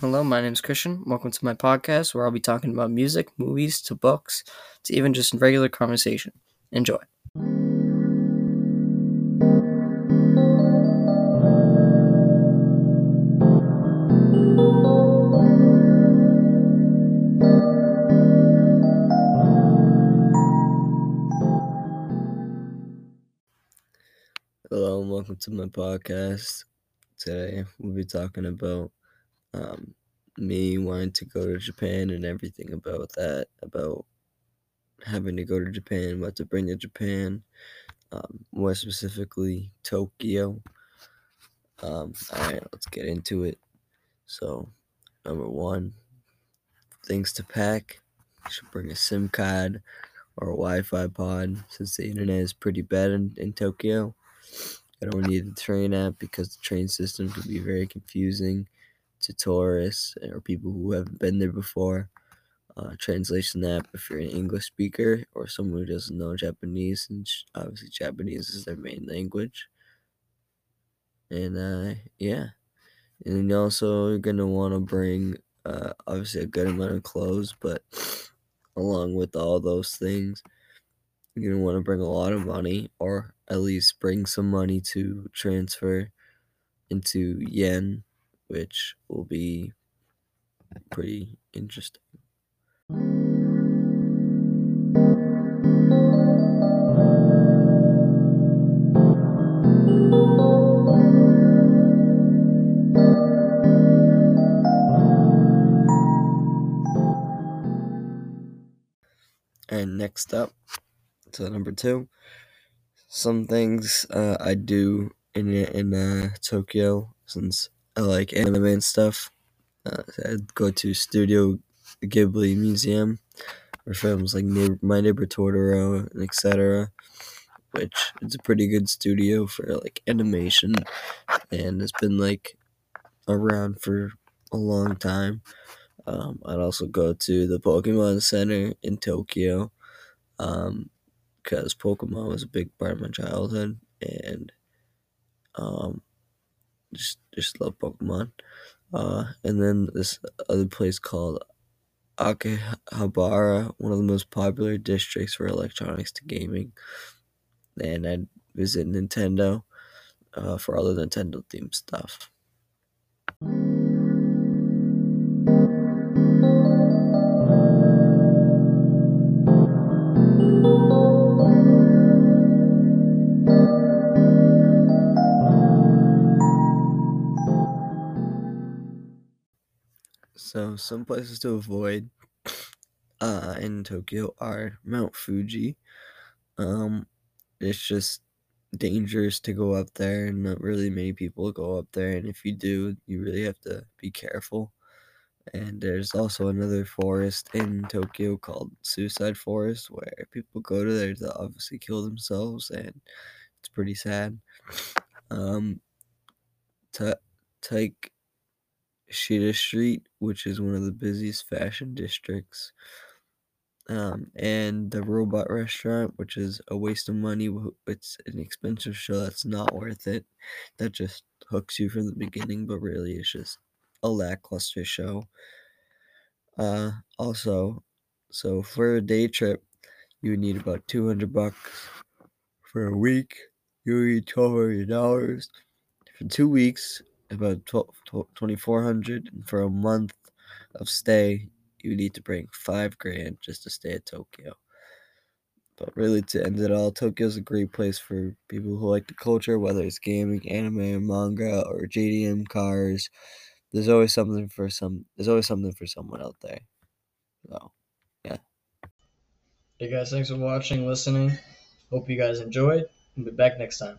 Hello, my name is Christian. Welcome to my podcast where I'll be talking about music, movies, to books, to even just regular conversation. Enjoy. Hello and welcome to my podcast. Today we'll be talking about um, me wanting to go to Japan and everything about that, about having to go to Japan, what to bring to Japan, um, more specifically Tokyo. Um, all right, let's get into it. So, number one, things to pack. You should bring a SIM card or a Wi-Fi pod since the internet is pretty bad in, in Tokyo. I don't need the train app because the train system can be very confusing to tourists or people who haven't been there before. Uh, translation app if you're an English speaker or someone who doesn't know Japanese, and obviously Japanese is their main language. And uh, yeah, and also you're gonna want to bring uh, obviously a good amount of clothes, but along with all those things, you're gonna want to bring a lot of money, or at least bring some money to transfer into yen, which will be pretty interesting. And next up, to number two, some things uh, I do in in uh, Tokyo since like anime and stuff. Uh, I'd go to Studio Ghibli Museum, for films like Neighbor, My Neighbor Totoro and etc. Which is a pretty good studio for like animation, and it's been like around for a long time. Um, I'd also go to the Pokemon Center in Tokyo, um, because Pokemon was a big part of my childhood, and um, just just love Pokemon. Uh, and then this other place called Akihabara, one of the most popular districts for electronics to gaming. And I'd visit Nintendo uh, for all the Nintendo themed stuff. So some places to avoid uh, in Tokyo are Mount Fuji. Um, it's just dangerous to go up there, and not really many people go up there. And if you do, you really have to be careful. And there's also another forest in Tokyo called Suicide Forest, where people go to there to obviously kill themselves, and it's pretty sad. Um, Ta- Taik Shida Street, which is one of the busiest fashion districts. Um, and the Robot Restaurant, which is a waste of money. It's an expensive show that's not worth it. That just hooks you from the beginning, but really it's just a lackluster show. Uh, also, so for a day trip, you would need about 200 bucks. For a week, you need $1,200. For two weeks, about 2400 and for a month of stay you need to bring five grand just to stay at tokyo. But really to end it all tokyo's a great place for people who like the culture whether it's gaming anime manga or jdm cars. There's always something for some there's always something for someone out there. So yeah. Hey guys thanks for watching listening. Hope you guys enjoyed. We'll be back next time